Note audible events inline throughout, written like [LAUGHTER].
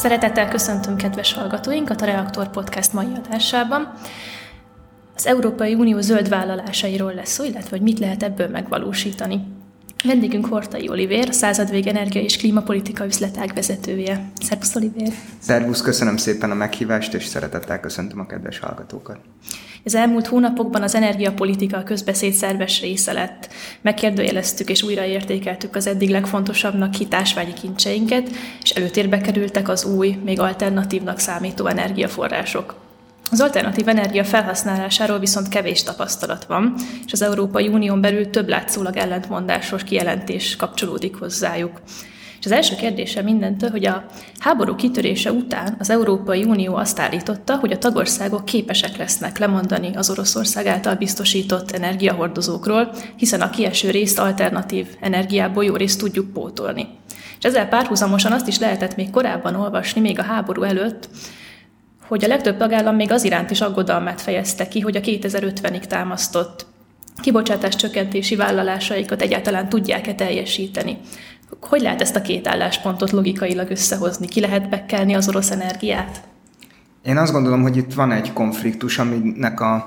Szeretettel köszöntöm kedves hallgatóinkat a Reaktor Podcast mai adásában. Az Európai Unió zöld vállalásairól lesz szó, illetve hogy mit lehet ebből megvalósítani. Vendégünk Hortai Olivér, a századvég energia és klímapolitika üzletág vezetője. Szervusz Olivér! Szervusz, köszönöm szépen a meghívást, és szeretettel köszöntöm a kedves hallgatókat. Az elmúlt hónapokban az energiapolitika a közbeszéd szerves része lett. Megkérdőjeleztük és újraértékeltük az eddig legfontosabbnak hitásvágyi kincseinket, és előtérbe kerültek az új, még alternatívnak számító energiaforrások. Az alternatív energia felhasználásáról viszont kevés tapasztalat van, és az Európai Unión belül több látszólag ellentmondásos kijelentés kapcsolódik hozzájuk. És az első kérdése mindentől, hogy a háború kitörése után az Európai Unió azt állította, hogy a tagországok képesek lesznek lemondani az Oroszország által biztosított energiahordozókról, hiszen a kieső részt alternatív energiából jó részt tudjuk pótolni. És ezzel párhuzamosan azt is lehetett még korábban olvasni, még a háború előtt, hogy a legtöbb tagállam még az iránt is aggodalmát fejezte ki, hogy a 2050-ig támasztott kibocsátás csökkentési vállalásaikat egyáltalán tudják-e teljesíteni. Hogy lehet ezt a két álláspontot logikailag összehozni? Ki lehet bekkelni az orosz energiát? Én azt gondolom, hogy itt van egy konfliktus, aminek a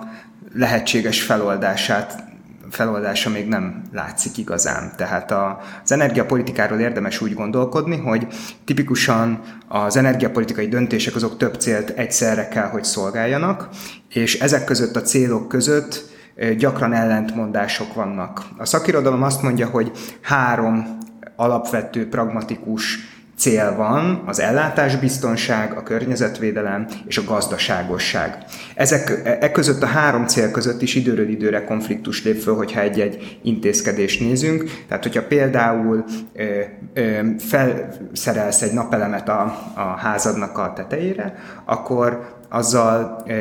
lehetséges feloldását feloldása még nem látszik igazán. Tehát a, az energiapolitikáról érdemes úgy gondolkodni, hogy tipikusan az energiapolitikai döntések azok több célt egyszerre kell, hogy szolgáljanak, és ezek között a célok között gyakran ellentmondások vannak. A szakirodalom azt mondja, hogy három alapvető pragmatikus cél van, az ellátásbiztonság, a környezetvédelem és a gazdaságosság. Ezek e között a három cél között is időről időre konfliktus lép föl, hogyha egy-egy intézkedést nézünk. Tehát, hogyha például ö, ö, felszerelsz egy napelemet a, a házadnak a tetejére, akkor azzal ö,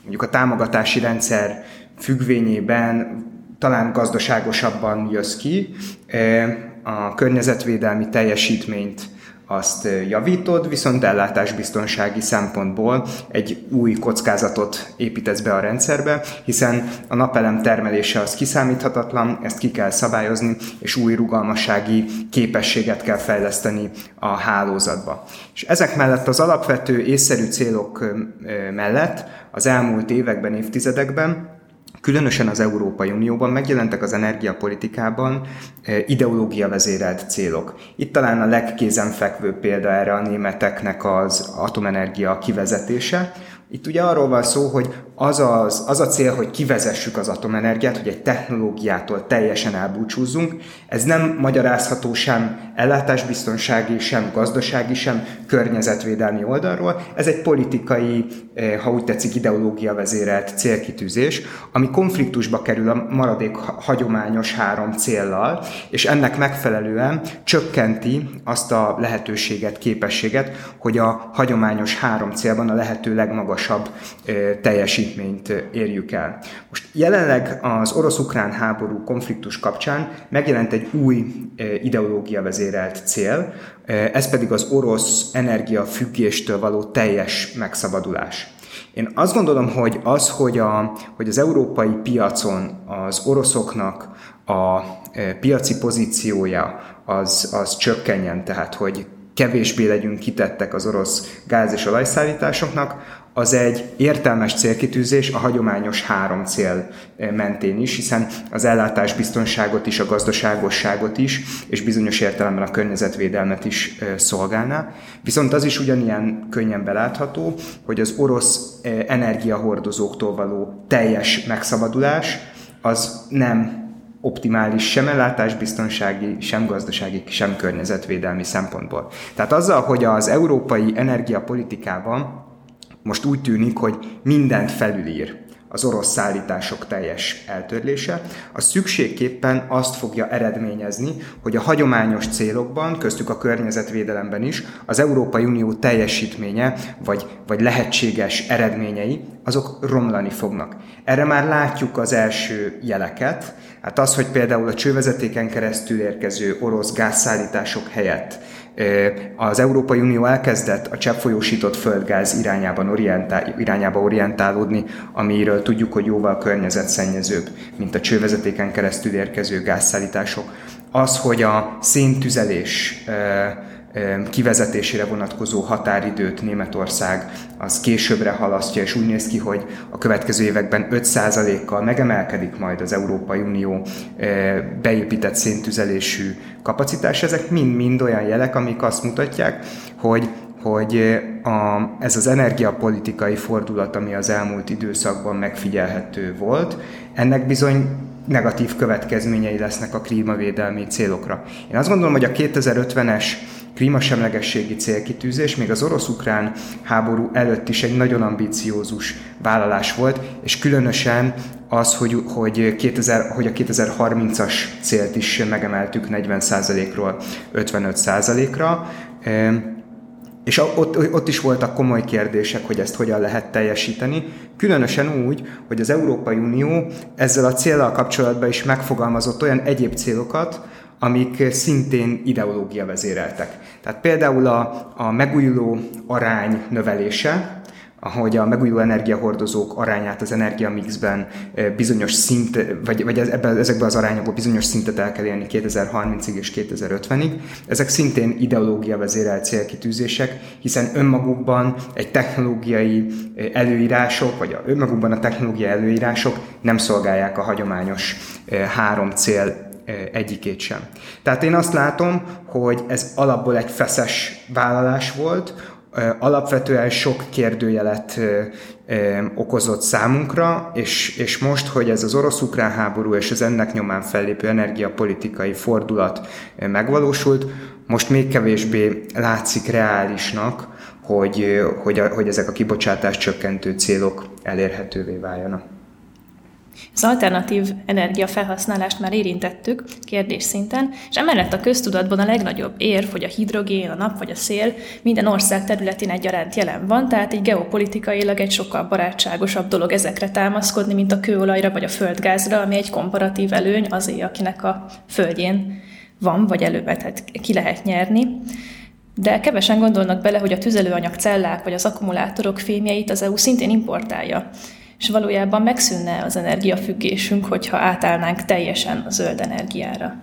mondjuk a támogatási rendszer függvényében talán gazdaságosabban jössz ki, a környezetvédelmi teljesítményt azt javítod, viszont ellátásbiztonsági szempontból egy új kockázatot építesz be a rendszerbe, hiszen a napelem termelése az kiszámíthatatlan, ezt ki kell szabályozni, és új rugalmassági képességet kell fejleszteni a hálózatba. És ezek mellett az alapvető észszerű célok mellett az elmúlt években, évtizedekben Különösen az Európai Unióban megjelentek az energiapolitikában eh, ideológia vezérelt célok. Itt talán a legkézenfekvőbb példa erre a németeknek az atomenergia kivezetése. Itt ugye arról van szó, hogy az, az, az a cél, hogy kivezessük az atomenergiát, hogy egy technológiától teljesen elbúcsúzzunk. Ez nem magyarázható sem ellátásbiztonsági, sem gazdasági, sem környezetvédelmi oldalról. Ez egy politikai, eh, ha úgy tetszik, ideológia vezérelt célkitűzés, ami konfliktusba kerül a maradék hagyományos három céllal, és ennek megfelelően csökkenti azt a lehetőséget, képességet, hogy a hagyományos három célban a lehető legmagasabb teljesítmény teljesítményt érjük el. Most jelenleg az orosz-ukrán háború konfliktus kapcsán megjelent egy új ideológia vezérelt cél, ez pedig az orosz energiafüggéstől való teljes megszabadulás. Én azt gondolom, hogy az, hogy, a, hogy az európai piacon az oroszoknak a piaci pozíciója az, az csökkenjen, tehát hogy kevésbé legyünk kitettek az orosz gáz- és olajszállításoknak, az egy értelmes célkitűzés a hagyományos három cél eh, mentén is, hiszen az ellátásbiztonságot is, a gazdaságosságot is, és bizonyos értelemben a környezetvédelmet is eh, szolgálná. Viszont az is ugyanilyen könnyen belátható, hogy az orosz eh, energiahordozóktól való teljes megszabadulás az nem optimális sem ellátásbiztonsági, sem gazdasági, sem környezetvédelmi szempontból. Tehát azzal, hogy az európai energiapolitikában most úgy tűnik, hogy mindent felülír. Az orosz szállítások teljes eltörlése, az szükségképpen azt fogja eredményezni, hogy a hagyományos célokban, köztük a környezetvédelemben is, az Európai Unió teljesítménye, vagy, vagy lehetséges eredményei, azok romlani fognak. Erre már látjuk az első jeleket, hát az, hogy például a csővezetéken keresztül érkező orosz gázszállítások helyett az Európai Unió elkezdett a cseppfolyósított földgáz irányában orientál, irányába orientálódni, amiről tudjuk, hogy jóval környezetszennyezőbb, mint a csővezetéken keresztül érkező gázszállítások. Az, hogy a széntüzelés kivezetésére vonatkozó határidőt Németország az későbbre halasztja, és úgy néz ki, hogy a következő években 5%-kal megemelkedik majd az Európai Unió beépített széntüzelésű kapacitás. Ezek mind-mind olyan jelek, amik azt mutatják, hogy hogy a, ez az energiapolitikai fordulat, ami az elmúlt időszakban megfigyelhető volt, ennek bizony negatív következményei lesznek a klímavédelmi célokra. Én azt gondolom, hogy a 2050-es klímasemlegességi célkitűzés még az orosz-ukrán háború előtt is egy nagyon ambiciózus vállalás volt, és különösen az, hogy, hogy, 2000, hogy a 2030-as célt is megemeltük 40%-ról 55%-ra. És ott, ott is voltak komoly kérdések, hogy ezt hogyan lehet teljesíteni, különösen úgy, hogy az Európai Unió ezzel a célral kapcsolatban is megfogalmazott olyan egyéb célokat, amik szintén ideológia vezéreltek. Tehát például a, a megújuló arány növelése, ahogy a megújuló energiahordozók arányát az energiamixben bizonyos szint, vagy, vagy ebben, ezekben az arányokban bizonyos szintet el kell érni 2030-ig és 2050-ig. Ezek szintén ideológia vezérelt célkitűzések, hiszen önmagukban egy technológiai előírások, vagy a, önmagukban a technológiai előírások nem szolgálják a hagyományos három cél egyikét sem. Tehát én azt látom, hogy ez alapból egy feszes vállalás volt, alapvetően sok kérdőjelet okozott számunkra, és, és most, hogy ez az orosz-ukrán háború és az ennek nyomán fellépő energiapolitikai fordulat megvalósult, most még kevésbé látszik reálisnak, hogy, hogy, hogy ezek a kibocsátás csökkentő célok elérhetővé váljanak. Az alternatív energiafelhasználást már érintettük kérdés szinten, és emellett a köztudatban a legnagyobb érv, hogy a hidrogén, a nap vagy a szél minden ország területén egyaránt jelen van, tehát egy geopolitikailag egy sokkal barátságosabb dolog ezekre támaszkodni, mint a kőolajra vagy a földgázra, ami egy komparatív előny azért, akinek a földjén van, vagy előbb ki lehet nyerni. De kevesen gondolnak bele, hogy a tüzelőanyag cellák vagy az akkumulátorok fémjeit az EU szintén importálja és valójában megszűnne az energiafüggésünk, hogyha átállnánk teljesen a zöld energiára.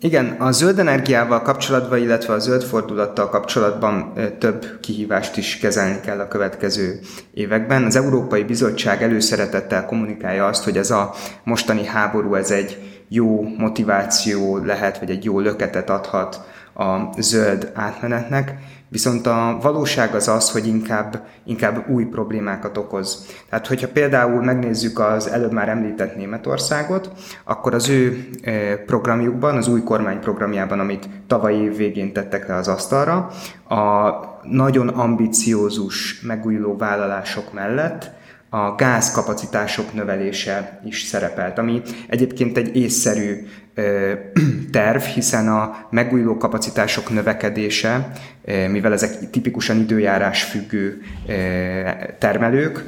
Igen, a zöld energiával kapcsolatban, illetve a zöld fordulattal kapcsolatban több kihívást is kezelni kell a következő években. Az Európai Bizottság előszeretettel kommunikálja azt, hogy ez a mostani háború, ez egy jó motiváció lehet, vagy egy jó löketet adhat a zöld átmenetnek, Viszont a valóság az az, hogy inkább, inkább új problémákat okoz. Tehát, hogyha például megnézzük az előbb már említett Németországot, akkor az ő e, programjukban, az új kormány programjában, amit tavaly év végén tettek le az asztalra, a nagyon ambiciózus megújuló vállalások mellett a gázkapacitások növelése is szerepelt, ami egyébként egy észszerű terv, hiszen a megújuló kapacitások növekedése, mivel ezek tipikusan időjárás függő termelők,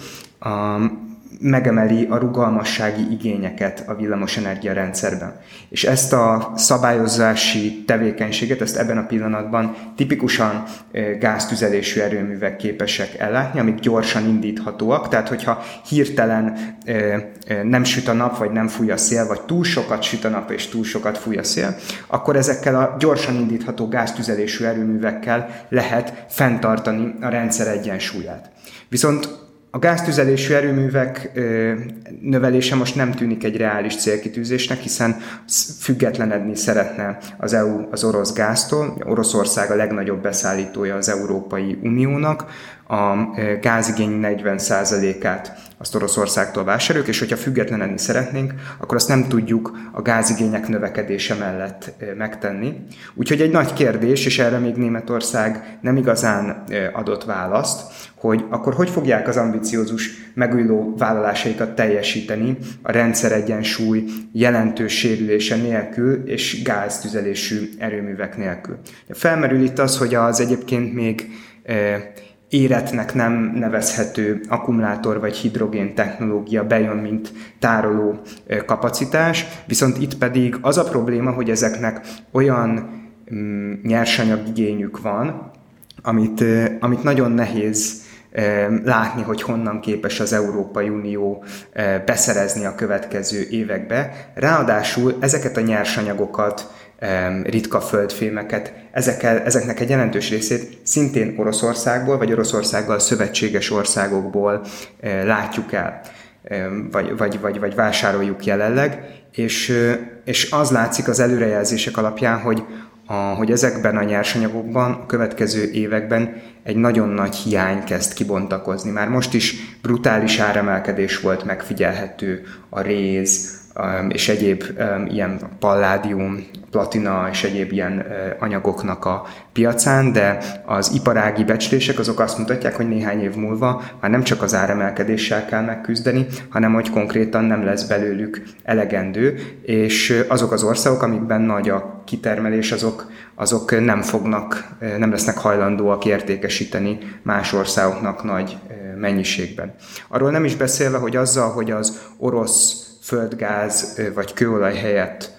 megemeli a rugalmassági igényeket a villamosenergia rendszerben. És ezt a szabályozási tevékenységet, ezt ebben a pillanatban tipikusan gáztüzelésű erőművek képesek ellátni, amik gyorsan indíthatóak, tehát hogyha hirtelen nem süt a nap, vagy nem fúj a szél, vagy túl sokat süt a nap, és túl sokat fúj a szél, akkor ezekkel a gyorsan indítható gáztüzelésű erőművekkel lehet fenntartani a rendszer egyensúlyát. Viszont a gáztüzelésű erőművek növelése most nem tűnik egy reális célkitűzésnek, hiszen függetlenedni szeretne az EU az orosz gáztól. Oroszország a legnagyobb beszállítója az Európai Uniónak, a gázigény 40%-át azt Oroszországtól vásároljuk, és hogyha függetlenedni szeretnénk, akkor azt nem tudjuk a gázigények növekedése mellett megtenni. Úgyhogy egy nagy kérdés, és erre még Németország nem igazán adott választ, hogy akkor hogy fogják az ambiciózus megújuló vállalásaikat teljesíteni a rendszer egyensúly jelentős sérülése nélkül és gáztüzelésű erőművek nélkül. Felmerül itt az, hogy az egyébként még éretnek nem nevezhető akkumulátor vagy hidrogén technológia bejön, mint tároló kapacitás, viszont itt pedig az a probléma, hogy ezeknek olyan mm, nyersanyagigényük van, amit, amit nagyon nehéz látni, hogy honnan képes az Európai Unió beszerezni a következő évekbe. Ráadásul ezeket a nyersanyagokat ritka földfémeket, ezekkel, ezeknek egy jelentős részét szintén Oroszországból, vagy Oroszországgal szövetséges országokból látjuk el, vagy, vagy, vagy, vagy vásároljuk jelenleg, és, és az látszik az előrejelzések alapján, hogy, a, hogy ezekben a nyersanyagokban a következő években egy nagyon nagy hiány kezd kibontakozni. Már most is brutális áremelkedés volt megfigyelhető a réz, és egyéb ilyen palládium, platina és egyéb ilyen anyagoknak a piacán, de az iparági becslések azok azt mutatják, hogy néhány év múlva már nem csak az áremelkedéssel kell megküzdeni, hanem hogy konkrétan nem lesz belőlük elegendő, és azok az országok, amikben nagy a kitermelés, azok, azok nem fognak, nem lesznek hajlandóak értékesíteni más országoknak nagy mennyiségben. Arról nem is beszélve, hogy azzal, hogy az orosz földgáz vagy kőolaj helyett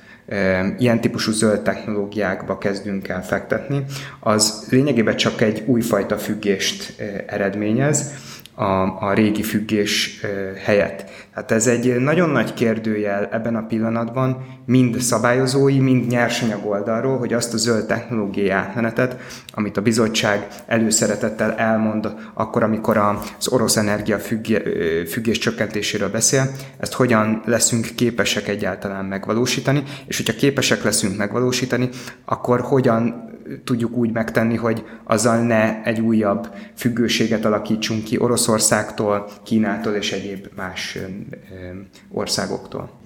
ilyen típusú zöld technológiákba kezdünk el fektetni, az lényegében csak egy újfajta függést eredményez, a, a régi függés helyett. Hát ez egy nagyon nagy kérdőjel ebben a pillanatban, mind szabályozói, mind nyersanyag oldalról, hogy azt a zöld technológiai átmenetet, amit a bizottság előszeretettel elmond akkor, amikor az orosz energia függés csökkentéséről beszél, ezt hogyan leszünk képesek egyáltalán megvalósítani, és hogyha képesek leszünk megvalósítani, akkor hogyan tudjuk úgy megtenni, hogy azzal ne egy újabb függőséget alakítsunk ki Oroszországtól, Kínától és egyéb más országoktól.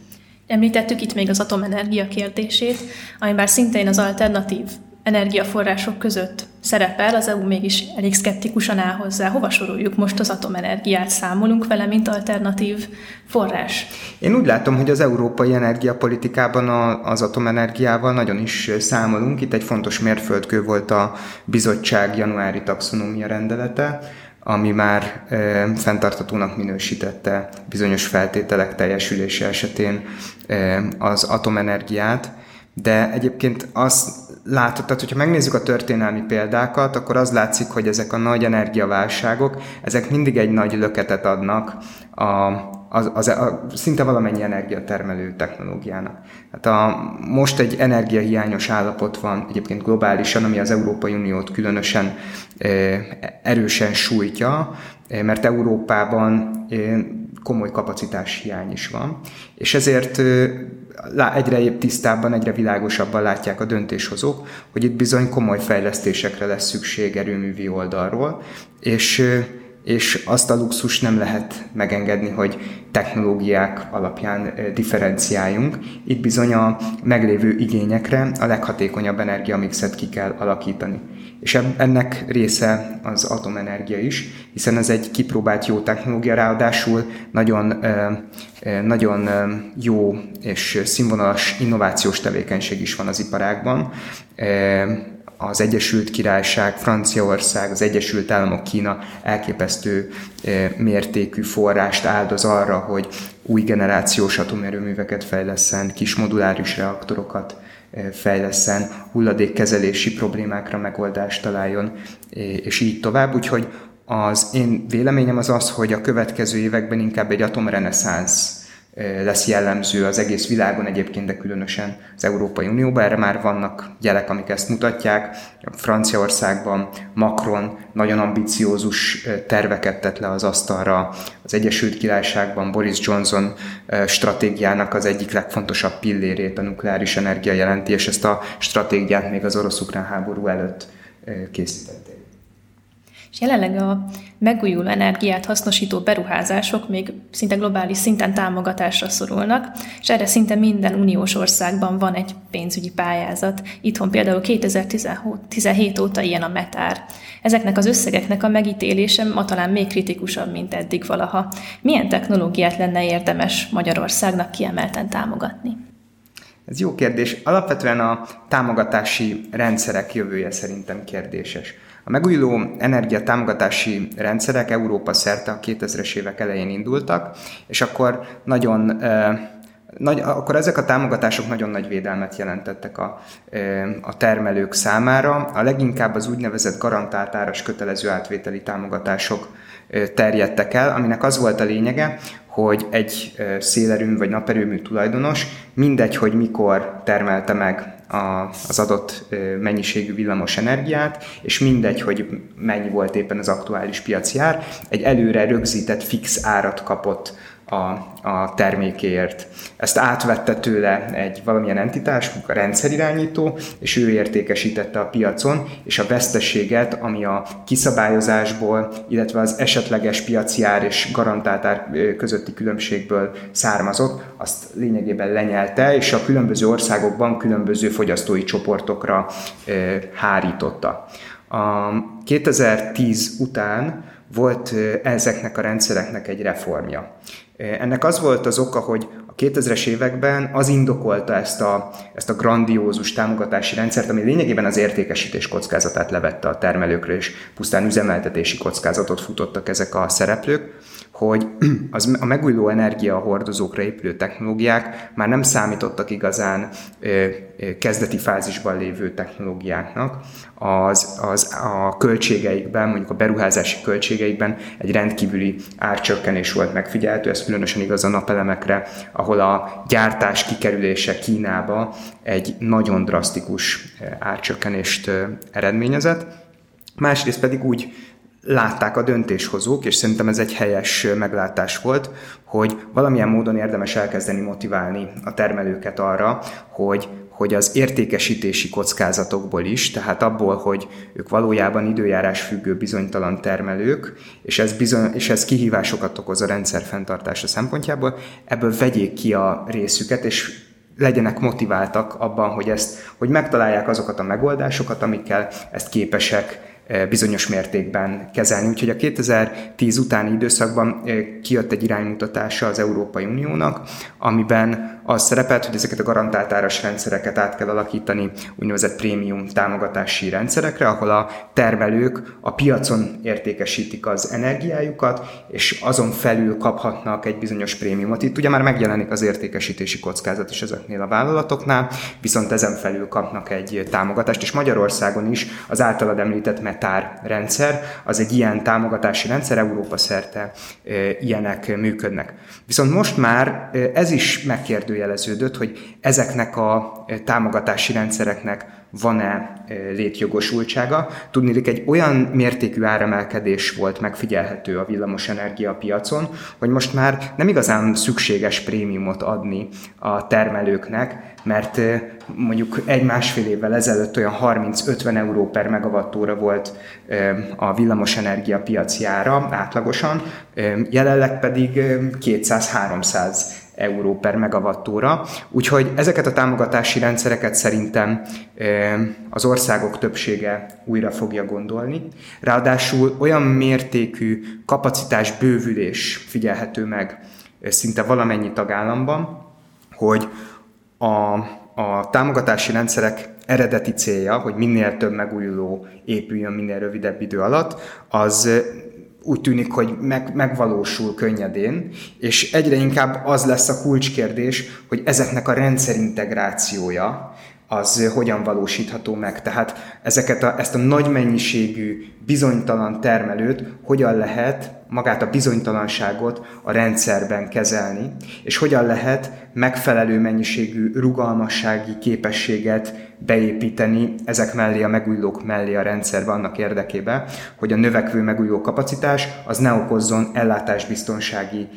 Említettük itt még az atomenergia kérdését, ami bár szintén az alternatív energiaforrások között szerepel, az EU mégis elég szkeptikusan áll hozzá. Hova soroljuk most az atomenergiát? Számolunk vele, mint alternatív forrás? Én úgy látom, hogy az európai energiapolitikában az atomenergiával nagyon is számolunk. Itt egy fontos mérföldkő volt a bizottság januári taxonómia rendelete, ami már e, fenntartatónak minősítette bizonyos feltételek teljesülése esetén e, az atomenergiát, de egyébként az látod, tehát hogyha megnézzük a történelmi példákat, akkor az látszik, hogy ezek a nagy energiaválságok, ezek mindig egy nagy löketet adnak a, az, az, a, szinte valamennyi energiatermelő technológiának. Hát a, most egy energiahiányos állapot van egyébként globálisan, ami az Európai Uniót különösen e, erősen sújtja, e, mert Európában e, komoly kapacitás hiány is van, és ezért egyre tisztábban, egyre világosabban látják a döntéshozók, hogy itt bizony komoly fejlesztésekre lesz szükség erőművi oldalról, és és azt a luxus nem lehet megengedni, hogy technológiák alapján differenciáljunk. Itt bizony a meglévő igényekre a leghatékonyabb energiamixet ki kell alakítani. És ennek része az atomenergia is, hiszen ez egy kipróbált jó technológia, ráadásul nagyon, nagyon jó és színvonalas innovációs tevékenység is van az iparágban az Egyesült Királyság, Franciaország, az Egyesült Államok, Kína elképesztő mértékű forrást áldoz arra, hogy új generációs atomerőműveket fejleszen, kis moduláris reaktorokat fejleszen, hulladékkezelési problémákra megoldást találjon, és így tovább. Úgyhogy az én véleményem az az, hogy a következő években inkább egy atomreneszánsz lesz jellemző az egész világon egyébként, de különösen az Európai Unióban. Erre már vannak jelek, amik ezt mutatják. Franciaországban Macron nagyon ambiciózus terveket tett le az asztalra. Az Egyesült Királyságban Boris Johnson stratégiának az egyik legfontosabb pillérét a nukleáris energia jelenti, és ezt a stratégiát még az orosz-ukrán háború előtt készítették. És jelenleg a megújuló energiát hasznosító beruházások még szinte globális szinten támogatásra szorulnak, és erre szinte minden uniós országban van egy pénzügyi pályázat. Itthon például 2017 óta ilyen a metár. Ezeknek az összegeknek a megítélése ma talán még kritikusabb, mint eddig valaha. Milyen technológiát lenne érdemes Magyarországnak kiemelten támogatni? Ez jó kérdés. Alapvetően a támogatási rendszerek jövője szerintem kérdéses. A megújuló energia támogatási rendszerek Európa szerte a 2000-es évek elején indultak, és akkor nagyon nagy, akkor ezek a támogatások nagyon nagy védelmet jelentettek a, a termelők számára. A leginkább az úgynevezett garantált áras kötelező átvételi támogatások terjedtek el, aminek az volt a lényege, hogy egy szélerőmű vagy naperőmű tulajdonos mindegy, hogy mikor termelte meg a, az adott mennyiségű villamos energiát, és mindegy, hogy mennyi volt éppen az aktuális piaci ár, egy előre rögzített fix árat kapott a, a termékéért. Ezt átvette tőle egy valamilyen entitás, a rendszerirányító, és ő értékesítette a piacon, és a veszteséget, ami a kiszabályozásból, illetve az esetleges piaci ár és garantált ár közötti különbségből származott, azt lényegében lenyelte, és a különböző országokban különböző fogyasztói csoportokra hárította. A 2010 után volt ezeknek a rendszereknek egy reformja. Ennek az volt az oka, hogy a 2000-es években az indokolta ezt a, ezt a grandiózus támogatási rendszert, ami lényegében az értékesítés kockázatát levette a termelőkre, és pusztán üzemeltetési kockázatot futottak ezek a szereplők hogy [CLEARS THROAT] az, a megújuló energia hordozókra épülő technológiák már nem számítottak igazán kezdeti fázisban lévő technológiáknak. Az, az a költségeikben, mondjuk a beruházási költségeikben egy rendkívüli árcsökkenés volt megfigyelhető, ez különösen igaz a napelemekre, ahol a gyártás kikerülése Kínába egy nagyon drasztikus árcsökkenést eredményezett. Másrészt pedig úgy látták a döntéshozók, és szerintem ez egy helyes meglátás volt, hogy valamilyen módon érdemes elkezdeni motiválni a termelőket arra, hogy hogy az értékesítési kockázatokból is, tehát abból, hogy ők valójában időjárás függő bizonytalan termelők, és ez, bizony, és ez kihívásokat okoz a rendszer fenntartása szempontjából, ebből vegyék ki a részüket, és legyenek motiváltak abban, hogy, ezt, hogy megtalálják azokat a megoldásokat, amikkel ezt képesek bizonyos mértékben kezelni. Úgyhogy a 2010 utáni időszakban kijött egy iránymutatása az Európai Uniónak, amiben az szerepelt, hogy ezeket a garantált áras rendszereket át kell alakítani úgynevezett prémium támogatási rendszerekre, ahol a termelők a piacon értékesítik az energiájukat, és azon felül kaphatnak egy bizonyos prémiumot. Itt ugye már megjelenik az értékesítési kockázat is ezeknél a vállalatoknál, viszont ezen felül kapnak egy támogatást, és Magyarországon is az általad említett Metár rendszer, az egy ilyen támogatási rendszer, Európa szerte ilyenek működnek. Viszont most már ez is megkérdő megkérdőjeleződött, hogy ezeknek a támogatási rendszereknek van-e létjogosultsága. Tudnélik, egy olyan mértékű áremelkedés volt megfigyelhető a villamosenergia piacon, hogy most már nem igazán szükséges prémiumot adni a termelőknek, mert mondjuk egy-másfél évvel ezelőtt olyan 30-50 euró per megawattóra volt a villamosenergia piaci ára átlagosan, jelenleg pedig 200-300 euró per megawattóra. Úgyhogy ezeket a támogatási rendszereket szerintem az országok többsége újra fogja gondolni. Ráadásul olyan mértékű kapacitás bővülés figyelhető meg szinte valamennyi tagállamban, hogy a, a támogatási rendszerek eredeti célja, hogy minél több megújuló épüljön minél rövidebb idő alatt, az úgy tűnik, hogy meg, megvalósul könnyedén, és egyre inkább az lesz a kulcskérdés, hogy ezeknek a rendszerintegrációja az hogyan valósítható meg. Tehát ezeket a, ezt a nagy mennyiségű bizonytalan termelőt hogyan lehet magát a bizonytalanságot a rendszerben kezelni, és hogyan lehet megfelelő mennyiségű rugalmassági képességet beépíteni ezek mellé, a megújulók mellé a rendszerbe annak érdekében, hogy a növekvő megújuló kapacitás az ne okozzon ellátásbiztonsági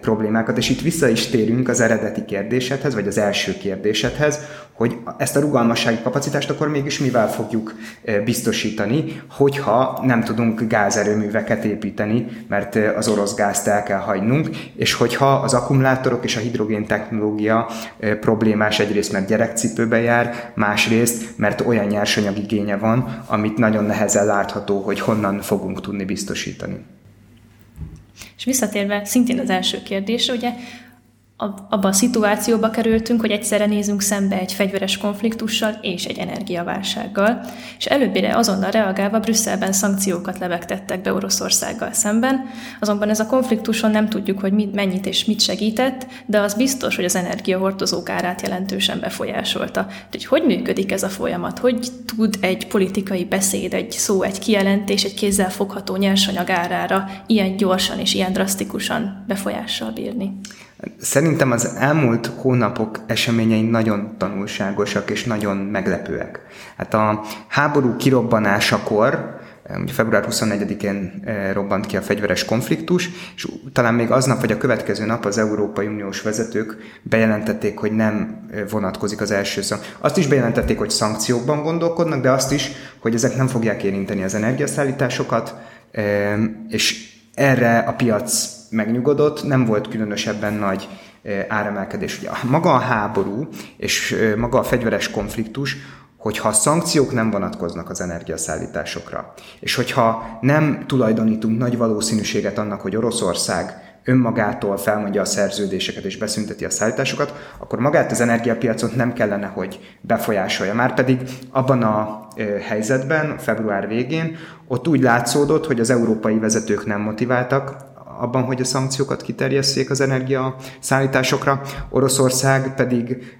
problémákat. És itt vissza is térünk az eredeti kérdésedhez, vagy az első kérdésedhez, hogy ezt a rugalmassági kapacitást akkor mégis mivel fogjuk eh, biztosítani, hogyha nem tudunk gázerőműveket építeni, mert eh, az orosz gázt el kell hagynunk, és hogyha az akkumulátorok és a hidrogén technológia problémás egyrészt, mert gyerekcipőbe jár, más másrészt, mert olyan nyersanyag igénye van, amit nagyon nehezen látható, hogy honnan fogunk tudni biztosítani. És visszatérve szintén az első kérdésre, ugye abban a szituációba kerültünk, hogy egyszerre nézünk szembe egy fegyveres konfliktussal és egy energiaválsággal, és előbbire azonnal reagálva Brüsszelben szankciókat lebegtettek be Oroszországgal szemben, azonban ez a konfliktuson nem tudjuk, hogy mit, mennyit és mit segített, de az biztos, hogy az energiahordozók árát jelentősen befolyásolta. Hogy hogy működik ez a folyamat? Hogy tud egy politikai beszéd, egy szó, egy kijelentés, egy kézzel fogható nyersanyag árára ilyen gyorsan és ilyen drasztikusan befolyással bírni? Szerintem az elmúlt hónapok eseményei nagyon tanulságosak és nagyon meglepőek. Hát a háború kirobbanásakor, február 24-én eh, robbant ki a fegyveres konfliktus, és talán még aznap vagy a következő nap az Európai Uniós vezetők bejelentették, hogy nem eh, vonatkozik az első szak. Azt is bejelentették, hogy szankciókban gondolkodnak, de azt is, hogy ezek nem fogják érinteni az energiaszállításokat, eh, és erre a piac megnyugodott, nem volt különösebben nagy áremelkedés. Ugye maga a háború és maga a fegyveres konfliktus, hogyha a szankciók nem vonatkoznak az energiaszállításokra, és hogyha nem tulajdonítunk nagy valószínűséget annak, hogy Oroszország önmagától felmondja a szerződéseket és beszünteti a szállításokat, akkor magát az energiapiacot nem kellene, hogy befolyásolja. Márpedig abban a helyzetben, február végén, ott úgy látszódott, hogy az európai vezetők nem motiváltak abban, hogy a szankciókat kiterjesszék az energia szállításokra, Oroszország pedig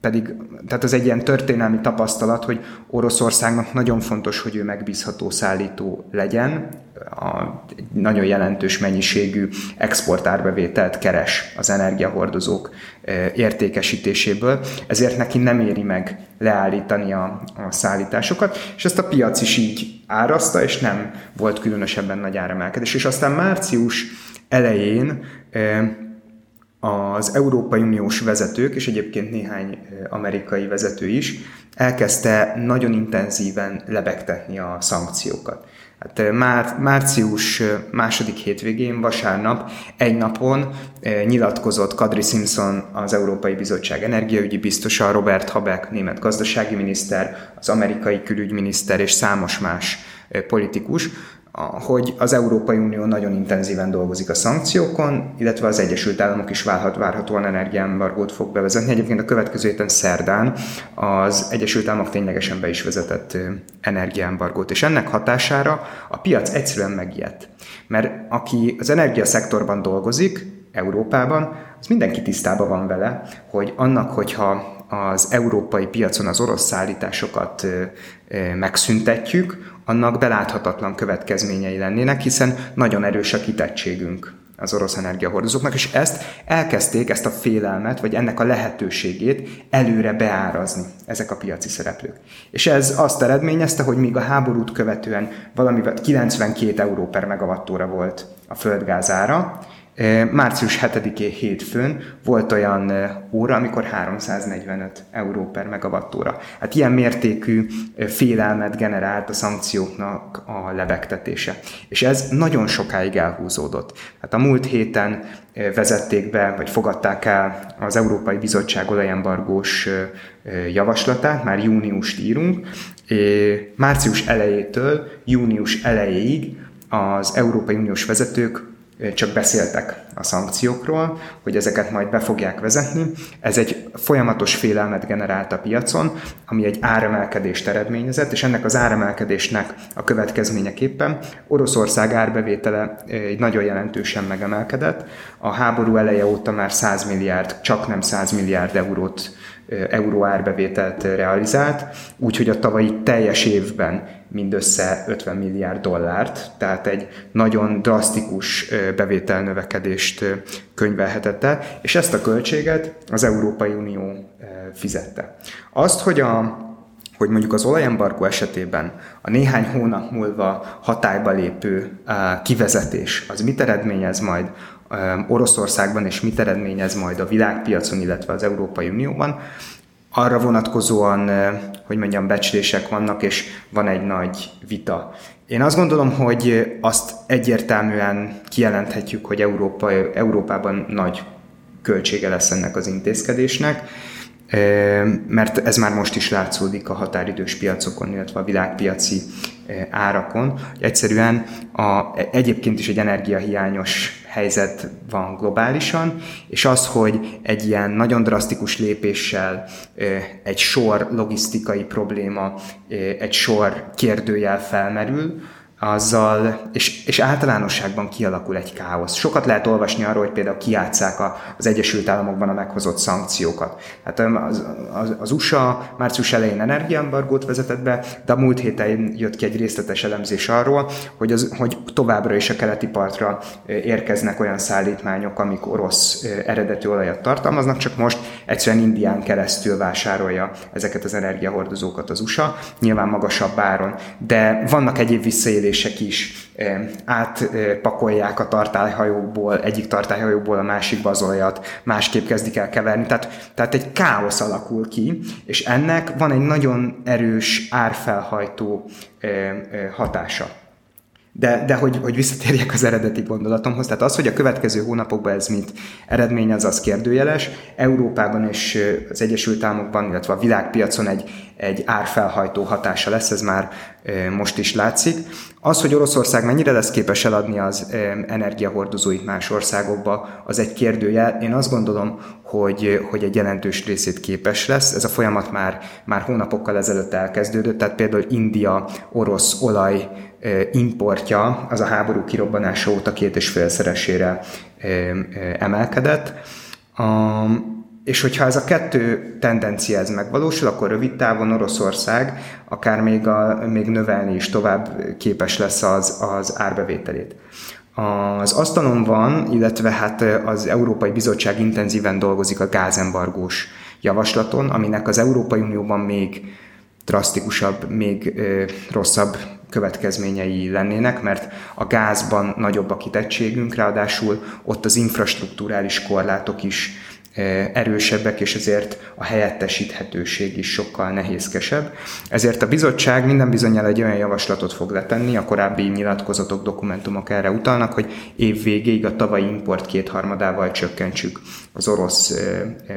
pedig, tehát az egy ilyen történelmi tapasztalat, hogy Oroszországnak nagyon fontos, hogy ő megbízható szállító legyen, a, egy nagyon jelentős mennyiségű exportárbevételt keres az energiahordozók értékesítéséből, ezért neki nem éri meg leállítani a, a szállításokat, és ezt a piac is így árazta, és nem volt különösebben nagy áremelkedés. És aztán március elején az Európai Uniós vezetők, és egyébként néhány amerikai vezető is elkezdte nagyon intenzíven lebegtetni a szankciókat. Hát már, március második hétvégén, vasárnap, egy napon nyilatkozott Kadri Simpson, az Európai Bizottság energiaügyi biztosa, Robert Habeck, német gazdasági miniszter, az amerikai külügyminiszter és számos más politikus, hogy az Európai Unió nagyon intenzíven dolgozik a szankciókon, illetve az Egyesült Államok is várhat, várhatóan energiaembargót fog bevezetni. Egyébként a következő héten szerdán az Egyesült Államok ténylegesen be is vezetett energiaembargót, és ennek hatására a piac egyszerűen megijedt. Mert aki az energiaszektorban dolgozik, Európában, az mindenki tisztában van vele, hogy annak, hogyha az európai piacon az orosz szállításokat megszüntetjük, annak beláthatatlan következményei lennének, hiszen nagyon erős a kitettségünk az orosz energiahordozóknak, és ezt elkezdték, ezt a félelmet, vagy ennek a lehetőségét előre beárazni ezek a piaci szereplők. És ez azt eredményezte, hogy míg a háborút követően valamivel 92 euró per megawattóra volt a földgázára, Március 7-én hétfőn volt olyan óra, amikor 345 euró per megawattóra. Hát ilyen mértékű félelmet generált a szankcióknak a lebegtetése. És ez nagyon sokáig elhúzódott. Hát a múlt héten vezették be, vagy fogadták el az Európai Bizottság olajembargós javaslatát, már júniust írunk, március elejétől június elejéig az Európai Uniós vezetők csak beszéltek a szankciókról, hogy ezeket majd be fogják vezetni. Ez egy folyamatos félelmet generált a piacon, ami egy áremelkedést eredményezett, és ennek az áremelkedésnek a következményeképpen Oroszország árbevétele egy nagyon jelentősen megemelkedett. A háború eleje óta már 100 milliárd, csak nem 100 milliárd eurót euró árbevételt realizált, úgyhogy a tavalyi teljes évben mindössze 50 milliárd dollárt, tehát egy nagyon drasztikus bevételnövekedést könyvelhetett el, és ezt a költséget az Európai Unió fizette. Azt, hogy a hogy mondjuk az olajembargó esetében a néhány hónap múlva hatályba lépő kivezetés az mit eredményez majd Oroszországban, és mit eredményez majd a világpiacon, illetve az Európai Unióban, arra vonatkozóan, hogy mondjam, becslések vannak, és van egy nagy vita. Én azt gondolom, hogy azt egyértelműen kijelenthetjük, hogy Európa, Európában nagy költsége lesz ennek az intézkedésnek, mert ez már most is látszódik a határidős piacokon, illetve a világpiaci árakon. Egyszerűen a, egyébként is egy energiahiányos helyzet van globálisan, és az, hogy egy ilyen nagyon drasztikus lépéssel egy sor logisztikai probléma, egy sor kérdőjel felmerül, azzal, és, és általánosságban kialakul egy káosz. Sokat lehet olvasni arról, hogy például kiátszák az Egyesült Államokban a meghozott szankciókat. Hát az, az, az USA március elején energiaembargót vezetett be, de a múlt héten jött ki egy részletes elemzés arról, hogy, az, hogy továbbra is a keleti partra érkeznek olyan szállítmányok, amik orosz eredetű olajat tartalmaznak, csak most egyszerűen Indián keresztül vásárolja ezeket az energiahordozókat az USA, nyilván magasabb áron, de vannak egyéb visszaélések repülések is átpakolják a tartályhajókból, egyik tartályhajóból a másikba az olajat, másképp kezdik el keverni. Tehát, tehát egy káosz alakul ki, és ennek van egy nagyon erős árfelhajtó hatása. De, de hogy, hogy visszatérjek az eredeti gondolatomhoz, tehát az, hogy a következő hónapokban ez mint eredmény, az az kérdőjeles. Európában és az Egyesült Államokban, illetve a világpiacon egy, egy árfelhajtó hatása lesz, ez már most is látszik. Az, hogy Oroszország mennyire lesz képes eladni az energiahordozóit más országokba, az egy kérdőjel. Én azt gondolom, hogy, hogy egy jelentős részét képes lesz. Ez a folyamat már, már hónapokkal ezelőtt elkezdődött, tehát például India orosz olaj importja az a háború kirobbanása óta két és félszeresére emelkedett. És hogyha ez a kettő tendencia ez megvalósul, akkor rövid távon Oroszország akár még, a, még növelni is tovább képes lesz az, az árbevételét. Az asztalon van, illetve hát az Európai Bizottság intenzíven dolgozik a gázembargós javaslaton, aminek az Európai Unióban még drasztikusabb, még ö, rosszabb következményei lennének, mert a gázban nagyobb a kitettségünk, ráadásul ott az infrastruktúrális korlátok is erősebbek, és ezért a helyettesíthetőség is sokkal nehézkesebb. Ezért a bizottság minden bizonyal egy olyan javaslatot fog letenni, a korábbi nyilatkozatok, dokumentumok erre utalnak, hogy év végéig a tavalyi import kétharmadával csökkentsük az orosz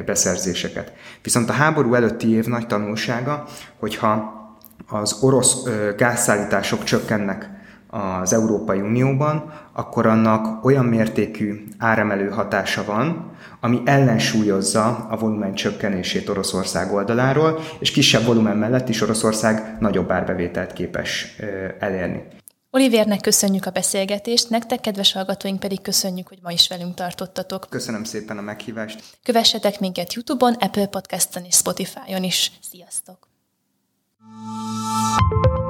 beszerzéseket. Viszont a háború előtti év nagy tanulsága, hogyha az orosz gázszállítások csökkennek az Európai Unióban, akkor annak olyan mértékű áremelő hatása van, ami ellensúlyozza a volumen csökkenését Oroszország oldaláról, és kisebb volumen mellett is Oroszország nagyobb árbevételt képes elérni. Olivérnek köszönjük a beszélgetést, nektek, kedves hallgatóink pedig köszönjük, hogy ma is velünk tartottatok. Köszönöm szépen a meghívást. Kövessetek minket YouTube-on, Apple Podcast-on és Spotify-on is. Sziasztok! thank you